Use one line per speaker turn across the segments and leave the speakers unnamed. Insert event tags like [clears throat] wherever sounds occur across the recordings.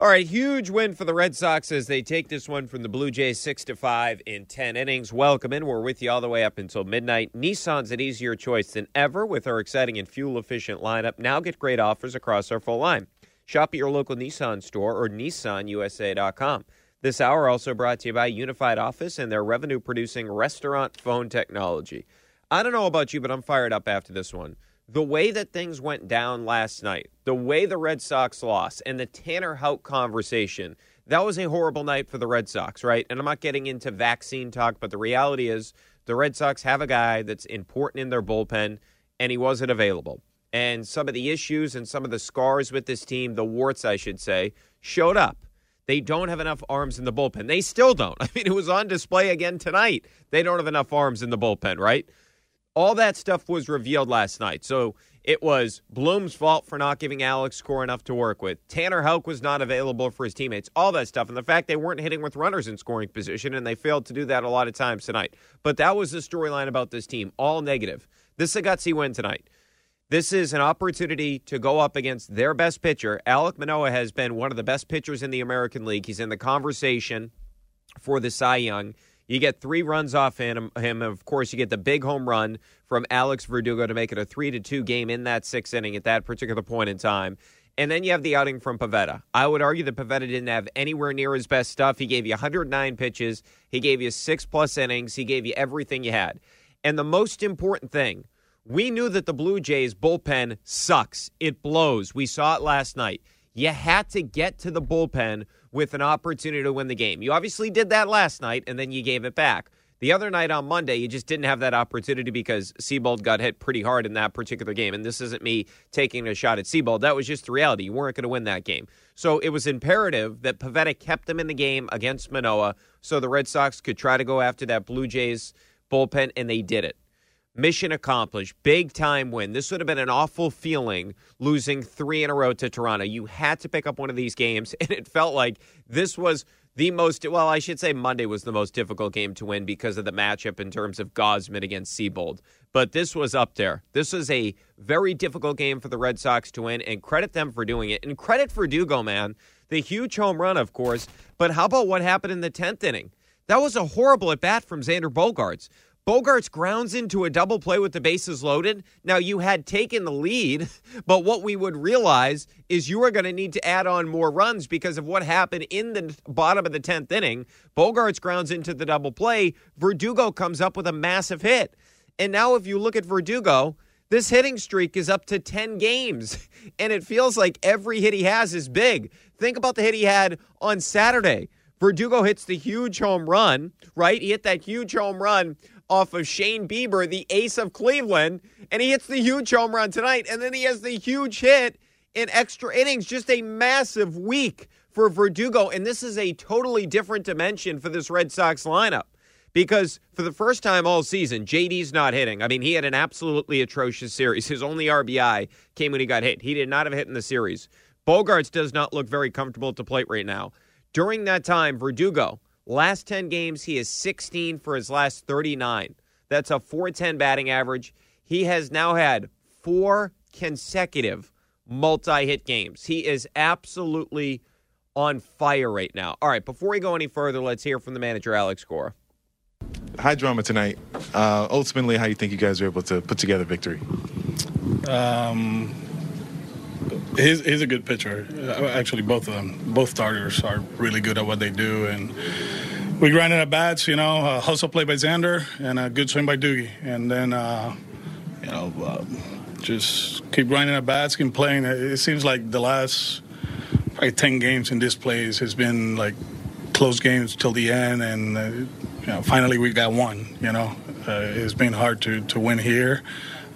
All right, huge win for the Red Sox as they take this one from the Blue Jays six to five in ten innings. Welcome in. We're with you all the way up until midnight. Nissan's an easier choice than ever with our exciting and fuel efficient lineup. Now get great offers across our full line. Shop at your local Nissan store or nissanusa.com. This hour also brought to you by Unified Office and their revenue producing restaurant phone technology. I don't know about you, but I'm fired up after this one the way that things went down last night, the way the Red Sox lost, and the Tanner Houck conversation, that was a horrible night for the Red Sox, right? And I'm not getting into vaccine talk, but the reality is the Red Sox have a guy that's important in their bullpen, and he wasn't available. And some of the issues and some of the scars with this team, the warts, I should say, showed up. They don't have enough arms in the bullpen. They still don't. [laughs] I mean, it was on display again tonight. They don't have enough arms in the bullpen, right? All that stuff was revealed last night. So it was Bloom's fault for not giving Alex Cora enough to work with. Tanner Houck was not available for his teammates. All that stuff. And the fact they weren't hitting with runners in scoring position, and they failed to do that a lot of times tonight. But that was the storyline about this team. All negative. This is a gutsy win tonight. This is an opportunity to go up against their best pitcher. Alek Manoah has been one of the best pitchers in the American League. He's in the conversation for the Cy Young. You get three runs off him. Him, of course, you get the big home run from Alex Verdugo to make it a three to two game in that sixth inning at that particular point in time. And then you have the outing from Pivetta. I would argue that Pivetta didn't have anywhere near his best stuff. He gave you 109 pitches. He gave you six plus innings. He gave you everything you had. And the most important thing, we knew that the Blue Jays bullpen sucks. It blows. We saw it last night. You had to get to the bullpen with an opportunity to win the game. You obviously did that last night, and then you gave it back. The other night on Monday, you just didn't have that opportunity because Seabold got hit pretty hard in that particular game. And this isn't me taking a shot at Seabold. That was just the reality. You weren't going to win that game. So it was imperative that Pivetta kept them in the game against Manoah so the Red Sox could try to go after that Blue Jays bullpen, and they did it. Mission accomplished. Big time win. This would have been an awful feeling losing three in a row to Toronto. You had to pick up one of these games, [laughs] and it felt like this was the most, well, I should say Monday was the most difficult game to win because of the matchup in terms of Gausman against Seabold. But this was up there. This was a very difficult game for the Red Sox to win, and credit them for doing it. And credit Verdugo, man. The huge home run, of course. But how about what happened in the 10th inning? That was a horrible at bat from Xander Bogaerts. Bogaerts grounds into a double play with the bases loaded. Now, you had taken the lead, [laughs] but what we would realize is you are going to need to add on more runs because of what happened in the bottom of the 10th inning. Bogaerts grounds into the double play. Verdugo comes up with a massive hit. And now, if you look at Verdugo, this hitting streak is up to 10 games, [laughs] and it feels like every hit he has is big. Think about the hit he had on Saturday. Verdugo hits the huge home run, right? He hit that huge home run off of Shane Bieber, the ace of Cleveland, and he hits the huge home run tonight. And then he has the huge hit in extra innings. Just a massive week for Verdugo. And this is a totally different dimension for this Red Sox lineup because for the first time all season, JD's not hitting. I mean, he had an absolutely atrocious series. [laughs] His only RBI came when he got hit. He did not have hit in the series. Bogaerts does not look very comfortable at the plate right now. During that time, Verdugo, last 10 games, he is 16 for his last 39. That's a 410 batting average. He has now had four consecutive multi hit games. He is absolutely on fire right now. All right, before we go any further, let's hear from the manager, Alex Cora.
High drama tonight. Uh, ultimately, how you think you guys were able to put together victory?
Um,
he's, he's a good pitcher. Uh, Actually, both of them, both starters are really good at what they do, and we grinded at bats. You know, a hustle play by Xander and a good swing by Doogie, and then uh, you know uh, just keep grinding at bats, keep playing. It seems like the last probably ten games in this place has been like close games till the end, and uh, you know finally we got one. You know, uh, it's been hard to to win here.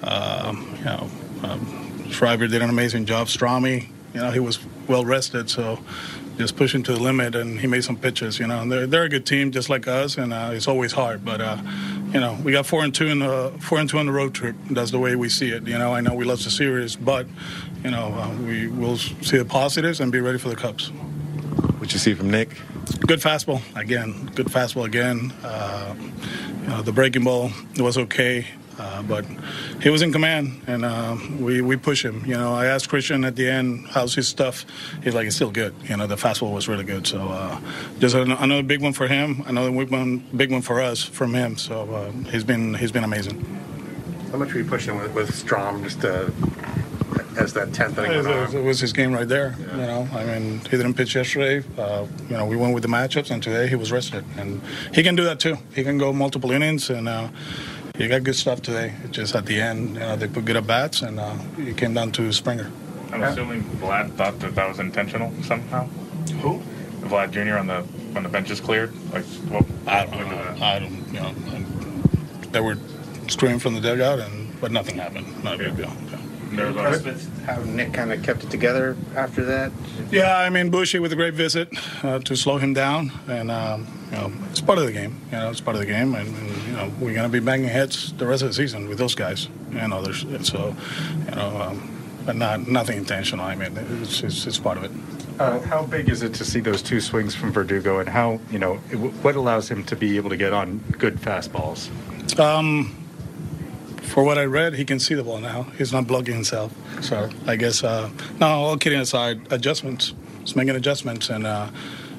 Um, you know. Um, Schreiber did an amazing job. Strami, you know, he was well rested, so just pushing to the limit, and he made some pitches. You know, and they're they're a good team, just like us, and uh, it's always hard. But uh, you know, we got four and two in the four and two on the road trip. That's the way we see it. You know, I know we lost the series, but you know, uh, we will see the positives and be ready for the Cubs.
What you see from Nick?
Good fastball again. Good fastball again. Uh, you know, the breaking ball was okay. Uh, but he was in command, and uh, we we push him. You know, I asked Christian at the end, "How's his stuff?" He's like, "It's still good." You know, the fastball was really good. So uh, just an, another big one for him. Another big one, big one for us from him. So uh, he's been he's been amazing.
How much were you pushing with, with Strahm just to, as that tenth inning
It was, it was his game right there. You know, I mean, he didn't pitch yesterday. Uh, you know, we went with the matchups, and today he was rested, and he can do that too. He can go multiple innings, and uh, he got good stuff today. It's just at the end, you know, they put good at bats, and uh, it came down to Springer.
I'm assuming Vlad thought that that was intentional somehow.
Who?
Vlad Jr. on the when the bench is cleared. Like, well,
I don't know.
that.
I don't. You know, and they were screaming from the dugout, and but nothing happened. Not a big deal. Yeah.
There was
How Nick kind of kept it together after that?
Yeah, I mean, Bushy with a great visit uh, to slow him down, and um, you know, it's part of the game. You know, it's part of the game, and, and you know, we're gonna be banging heads the rest of the season with those guys and others. And so, you know, um, but not nothing intentional. I mean, it's it's, it's part of it.
Uh, how big is it to see those two swings from Verdugo, and how you know it, what allows him to be able to get on good fastballs?
Um, for what I read, he can see the ball now. He's not blocking himself. So I guess, uh, no, all kidding aside, adjustments. He's making adjustments, and uh,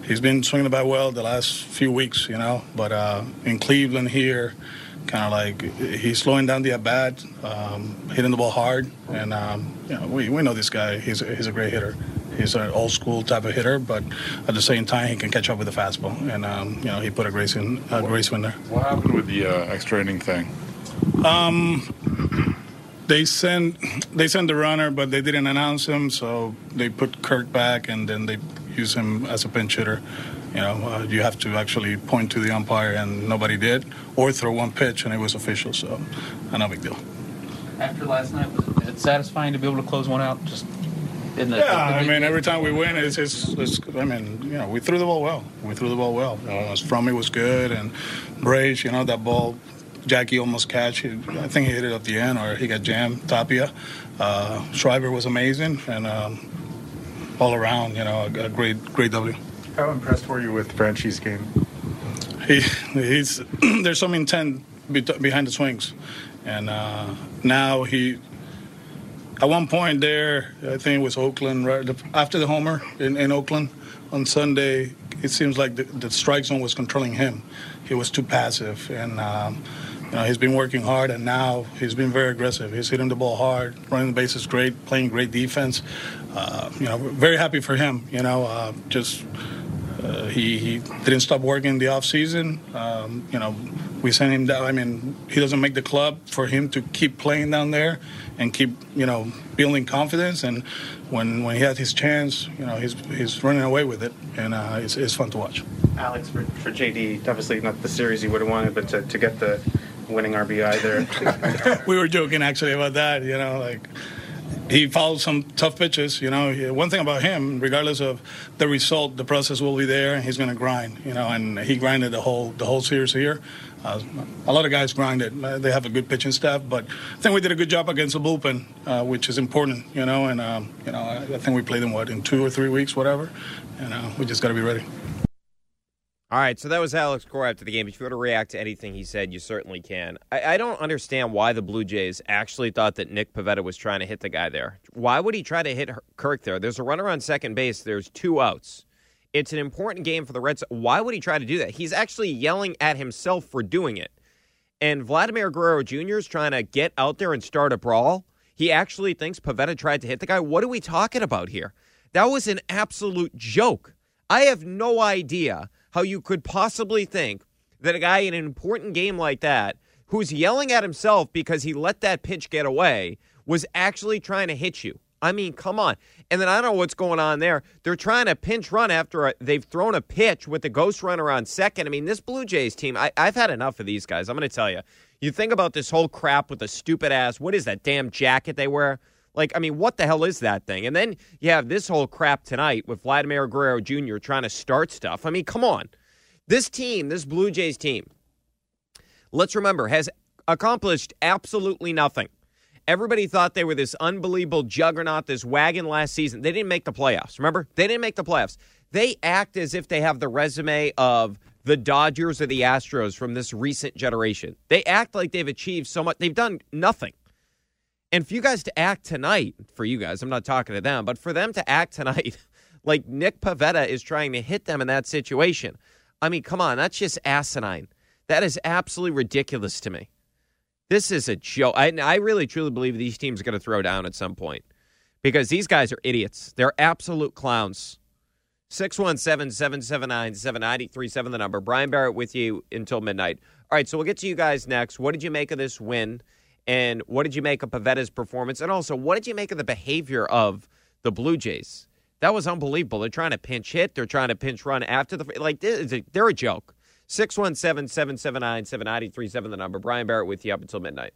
he's been swinging the bat well the last few weeks, you know. But uh, in Cleveland here, kind of like he's slowing down the at bat, um, hitting the ball hard, and um, you know, we, we know this guy. He's a, he's a great hitter. He's an old school type of hitter, but at the same time, he can catch up with the fastball, and um, you know, he put a great swing, a great there.
What happened with the uh, extra inning thing? Um.
They sent they sent the runner, but they didn't announce him, so they put Kirk back, and then they use him as a pinch hitter. You know, uh, you have to actually point to the umpire, and nobody did, or throw one pitch, and it was official. So, uh, no big deal.
After last night, was it satisfying to be able to close one out? Just in the
Yeah, I mean, every time we win, it's, it's, it's I mean, you know, we threw the ball well. We threw the ball well. You know, Frommy was good, and Brace, you know, that ball, Jackie almost catch. He, I think he hit it at the end, or he got jammed. Tapia, uh, Schreiber was amazing, and um, all around, you know, a, great, great W.
How impressed were you with Franchy's game?
He, he's [clears throat] there's some intent be- behind the swings, and uh, now he. At one point there, I think it was Oakland, right after the homer in, in Oakland on Sunday. It seems like the, the strike zone was controlling him. He was too passive, and um, you know, he's been working hard, and now he's been very aggressive. He's hitting the ball hard, running the bases great, playing great defense. Uh, you know, very happy for him. You know, uh, just uh, he, he didn't stop working in the off season. Um, you know, we sent him down. I mean, he doesn't make the club for him to keep playing down there and keep you know building confidence. And when when he had his chance, you know, he's he's running away with it, and uh, it's, it's fun to watch.
Alex, for, for JD, obviously not the series you would have wanted, but to, to get the winning RBI there. [laughs]
we were joking actually about that. You know, like he fouled some tough pitches. You know, one thing about him, regardless of the result, the process will be there, and he's going to grind. You know, and he grinded the whole the whole series here. Uh, a lot of guys grinded. Uh, They have a good pitching staff, but I think we did a good job against the bullpen, uh, which is important. You know, and um, you know, I, I think we played them what in two or three weeks, whatever. And uh, we just got to be ready.
All right, so that was Alex Cora after the game. If you want to react to anything he said, you certainly can. I, I don't understand why the Blue Jays actually thought that Nick Pivetta was trying to hit the guy there. Why would he try to hit Kirk there? There's a runner on second base. There's two outs. It's an important game for the Reds. Why would he try to do that? He's actually yelling at himself for doing it. And Vladimir Guerrero Jr. is trying to get out there and start a brawl. He actually thinks Pivetta tried to hit the guy. What are we talking about here? That was an absolute joke. I have no idea how you could possibly think that a guy in an important game like that, who's yelling at himself because he let that pitch get away, was actually trying to hit you. I mean, come on. And then I don't know what's going on there. They're trying to pinch run after a, they've thrown a pitch with the ghost runner on second. I mean, this Blue Jays team, I, I've had enough of these guys. I'm going to tell you. You think about this whole crap with the stupid ass, what is that damn jacket they wear? Like, I mean, what the hell is that thing? And then you have this whole crap tonight with Vladimir Guerrero Jr. trying to start stuff. I mean, come on. This team, this Blue Jays team, let's remember, has accomplished absolutely nothing. Everybody thought they were this unbelievable juggernaut, this wagon last season. They didn't make the playoffs. Remember? They didn't make the playoffs. They act as if they have the resume of the Dodgers or the Astros from this recent generation. They act like they've achieved so much. They've done nothing. And for you guys to act tonight, for you guys, I'm not talking to them, but for them to act [laughs] tonight like Nick Pivetta is trying to hit them in that situation, I mean, come on, that's just asinine. That is absolutely ridiculous to me. This is a joke. I, I really truly believe these teams are going to throw down at some point because these guys are idiots. They're absolute clowns. 617 779 7937, the number. Brian Barrett with you until midnight. All right, so we'll get to you guys next. What did you make of this win? And what did you make of Pivetta's performance? And also, what did you make of the behavior of the Blue Jays? That was unbelievable. They're trying to pinch hit, they're trying to pinch run after the. Like, they're a joke. 617 779 7937, the number. Brian Barrett with you up until midnight.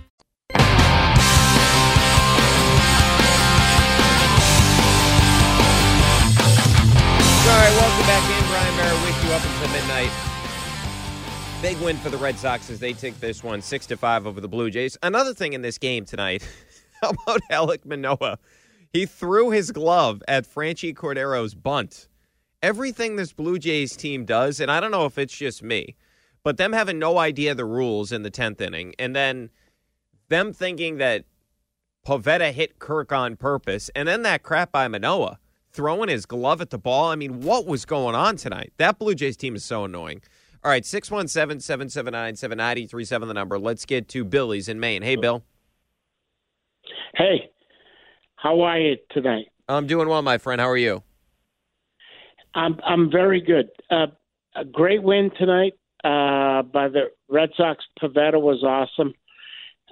Big win for the Red Sox as they take this one six to five over the Blue Jays. Another thing in this game tonight, [laughs] how about Alek Manoah? He threw his glove at Franchy Cordero's bunt. Everything this Blue Jays team does, and I don't know if it's just me, but them having no idea the rules in the tenth inning, and then them thinking that Pivetta hit Kirk on purpose, and then that crap by Manoah throwing his glove at the ball. I mean, what was going on tonight? That Blue Jays team is so annoying. All right, 617 779 7937, the number. Let's get to Billy's in Maine. Hey, Bill.
Hey, how are you tonight?
I'm doing well, my friend. How are you?
I'm I'm very good. Uh, a great win tonight uh, by the Red Sox. Pivetta was awesome.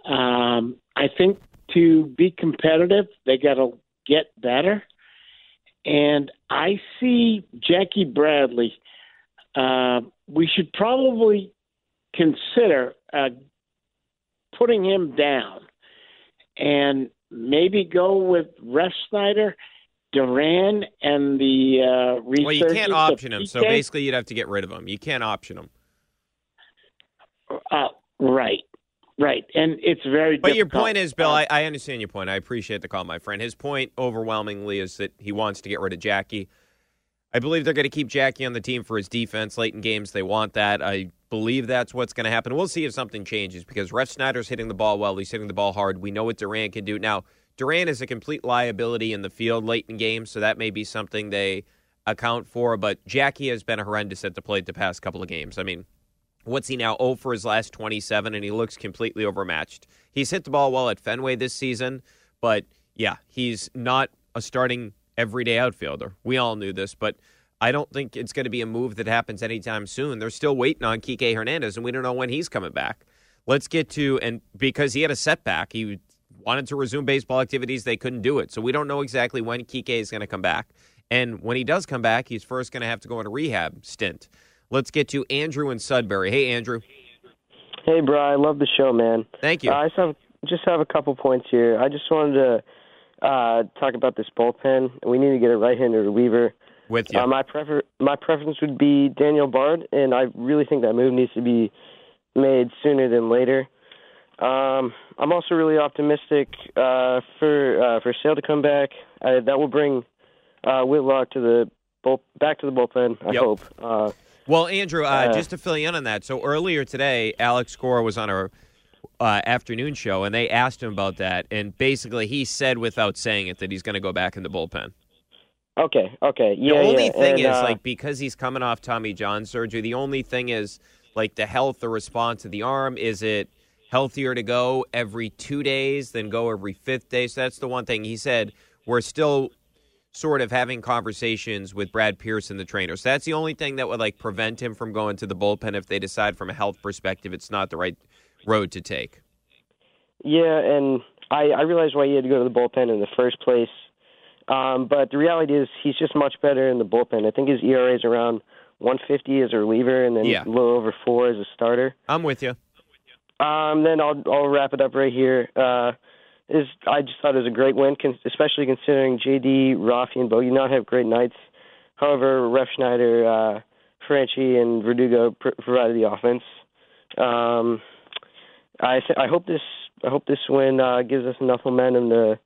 Um, I think to be competitive, they got to get better. And I see Jackie Bradley. Uh, we should probably consider uh, putting him down and maybe go with Refsnyder, Duran, and the uh,
Well, you can't option him, so basically you'd have to get rid of him. You can't option him.
Uh, right. Right, and it's very.
But your point is, Bill. I, I understand your point. I appreciate the call, my friend. His point overwhelmingly is that he wants to get rid of Jackie. I believe they're going to keep Jackie on the team for his defense late in games. They want that. I believe that's what's going to happen. We'll see if something changes because Refsnyder's hitting the ball well. He's hitting the ball hard. We know what Duran can do. Now, Duran is a complete liability in the field late in games, so that may be something they account for. But Jackie has been horrendous at the plate the past couple of games. I mean, What's he now? 0 for his last 27, and he looks completely overmatched. He's hit the ball well at Fenway this season, but yeah, he's not a starting everyday outfielder. We all knew this, but I don't think it's going to be a move that happens anytime soon. They're still waiting on Kike Hernandez, and we don't know when he's coming back. Let's get to, and because he had a setback, he wanted to resume baseball activities. They couldn't do it. So we don't know exactly when Kike is going to come back. And when he does come back, he's first going to have to go on a rehab stint. Let's get to Andrew and Sudbury. Hey, Andrew.
Hey, bro. I love the show, man.
Thank you.
Uh, I just have, just have a couple points here. I just wanted to uh, talk about this bullpen. We need to get a right-hander reliever.
With you.
Uh, my prefer my preference would be Daniel Bard, and I really think that move needs to be made sooner than later. Um, I'm also really optimistic uh, for uh, for Sale to come back. Uh, that will bring uh, Whitlock to the bull- back to the bullpen. I
Yep.
hope. Uh,
Well, Andrew, uh,
Uh,
just to fill you in on that, so earlier today, Alex Cora was on our uh, afternoon show, and they asked him about that, and basically he said without saying it that he's going to go back in the bullpen.
okay, okay, yeah.
the only
yeah.
thing
and,
is,
uh,
like, because he's coming off Tommy John surgery, the only thing is, like, the health, the response of the arm. Is it healthier to go every two days than go every fifth day? So that's the one thing he said. We're still sort of having conversations with Brad Pearson, the trainer. So that's the only thing that would like prevent him from going to the bullpen if they decide from a health perspective it's not the right road to take.
Yeah, and I, I realized why he had to go to the bullpen in the first place. Um, but the reality is he's just much better in the bullpen. I think his ERA is around 150 as a reliever and then
Yeah.
a little over four as a starter.
I'm with you.
Um, then I'll I'll wrap it up right here. Uh, is I just thought it was a great win, con- especially considering JD, Rafi, and Bogey not have great nights. However, Refsnyder, uh, Franchy, and Verdugo pr- provided the offense. Um, I th- I hope this I hope this win uh, gives us enough momentum to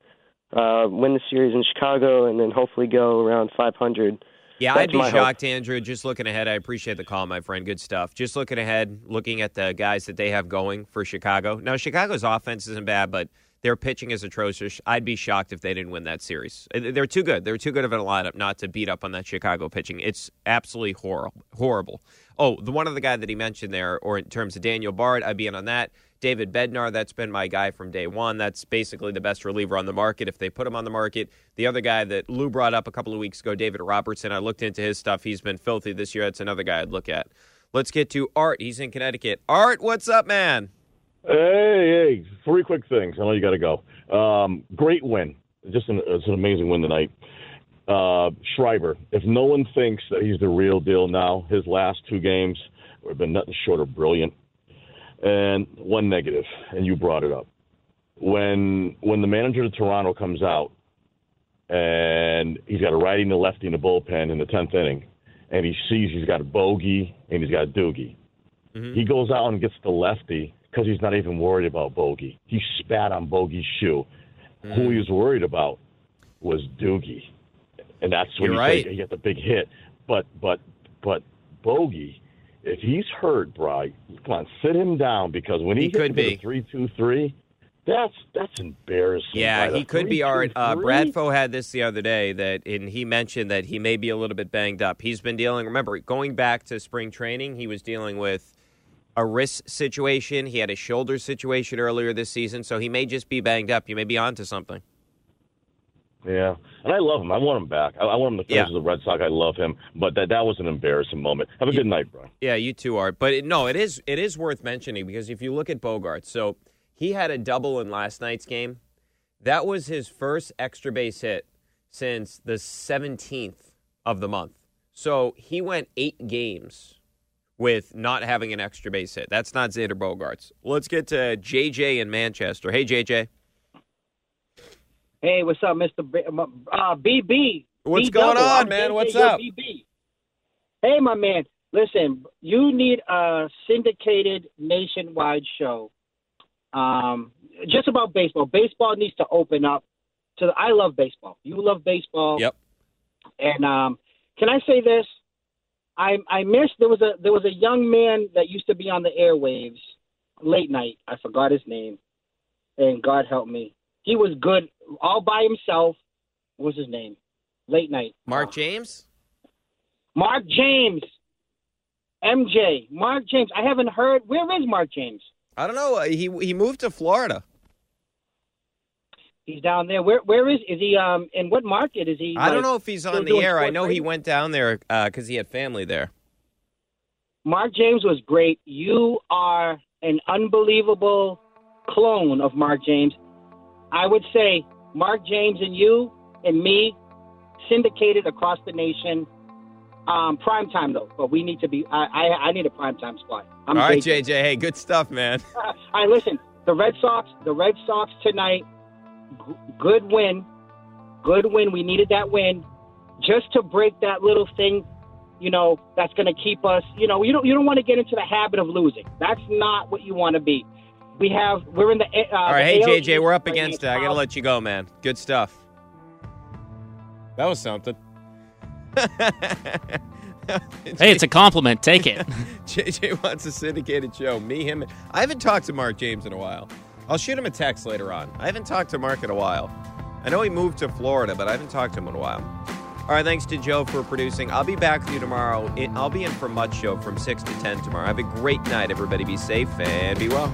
uh, win the series in Chicago and then hopefully go around 500.
Yeah,
That's
I'd be
my hope.
shocked, Andrew. Just looking ahead, I appreciate the call, my friend. Good stuff. Just looking ahead, looking at the guys that they have going for Chicago. Now, Chicago's offense isn't bad, but their pitching is atrocious. I'd be shocked if they didn't win that series. Uh, They're too good. They're too good of a lineup not to beat up on that Chicago pitching. It's absolutely horrible. Horrible. Oh, the one other guy that he mentioned there, or in terms of Daniel Bard, I'd be in on that. David Bednar, that's been my guy from day one. That's basically the best reliever on the market if they put him on the market. The other guy that Lou brought up a couple of weeks ago, David Robertson, I looked into his stuff. He's been filthy this year. That's another guy I'd look at. Let's get to Art. He's in Connecticut. Art, what's up, man?
Hey, hey, three quick things. I know you got to go. Um, great win. Just an, it's an amazing win tonight. Uh, Schreiber, if no one thinks that he's the real deal now, his last two games have been nothing short of brilliant. And one negative, and you brought it up. When when the manager of Toronto comes out and he's got a righty and a lefty in the bullpen in the tenth inning, and he sees he's got a bogey and he's got a doogie. Mm-hmm. He goes out and gets the lefty because he's not even worried about Bogey. He spat on Bogey's shoe. Who he mm. was worried about was Doogie, and that's when he,
right.
he got the big hit. But but but Bogey, if he's hurt, Bry, come on, sit him down because when he,
He could be.
three two three, that's that's embarrassing.
Yeah, he could be Art. Uh,
3-2-3?
Bradfo had this the other day that, and he mentioned that he may be a little bit banged up. He's been dealing. Remember, going back to spring training, he was dealing with a wrist situation. He had a shoulder situation earlier this season, so he may just be banged up. You may be onto something.
Yeah, and I love him. I want him back. I, I want him to finish
Yeah.
the Red Sox. I love him, but that that was an embarrassing moment. Have a good night, bro.
Yeah, you too, are. But it, no, it is it is worth mentioning because if you look at Bogart, so he had a double in last night's game. That was his first extra base hit since the 17th of the month. So he went eight games with not having an extra base hit. That's not Xander Bogaerts. Let's get to JJ in Manchester. Hey, JJ.
Hey, what's up, Mr. B- uh, BB?
What's
B
going
double.
on, man? What's up?
BB. Hey, my man. Listen, you need a syndicated nationwide show. Um, just about baseball. Baseball needs to open up. To the, I love baseball. You love baseball.
Yep.
And um, can I say this? I I missed there was a there was a young man that used to be on the airwaves late night. I forgot his name, and God help me. He was good all by himself. What was his name? Late night.
Mark James?
Mark James. MJ. Mark James. I haven't heard. Where is Mark James?
I don't know. Uh, He he moved to Florida.
He's down there. Where where is is he? Um, in what market is he?
I don't know if he's on the air. I know he went down there because he had family there.
Mark James was great. You are an unbelievable clone of Mark James. I would say Mark James and you and me syndicated across the nation. Um, prime time though, but we need to be. I I, I need a prime time spot. I'm
All right,
JJ.
JJ. Hey, good stuff, man. [laughs]
All right, listen. The Red Sox. The Red Sox tonight. g- Good win. Good win. We needed that win, just to break that little thing. You know that's going to keep us. You know you don't you don't want to get into the habit of losing. That's not what you want to be. We have we're in the. Uh,
All right, hey
the
JJ, we're up against it. I gotta let you go, man. Good stuff. That was something. [laughs]
Hey, it's a compliment. Take it. [laughs]
JJ wants a syndicated show. Me, him. I haven't talked to Mark James in a while. I'll shoot him a text later on. I haven't talked to Mark in a while. I know he moved to Florida, but I haven't talked to him in a while. All right, thanks to Joe for producing. I'll be back with you tomorrow. I'll be in for Much Show from 6 to 10 tomorrow. Have a great night, everybody. Be safe and be well.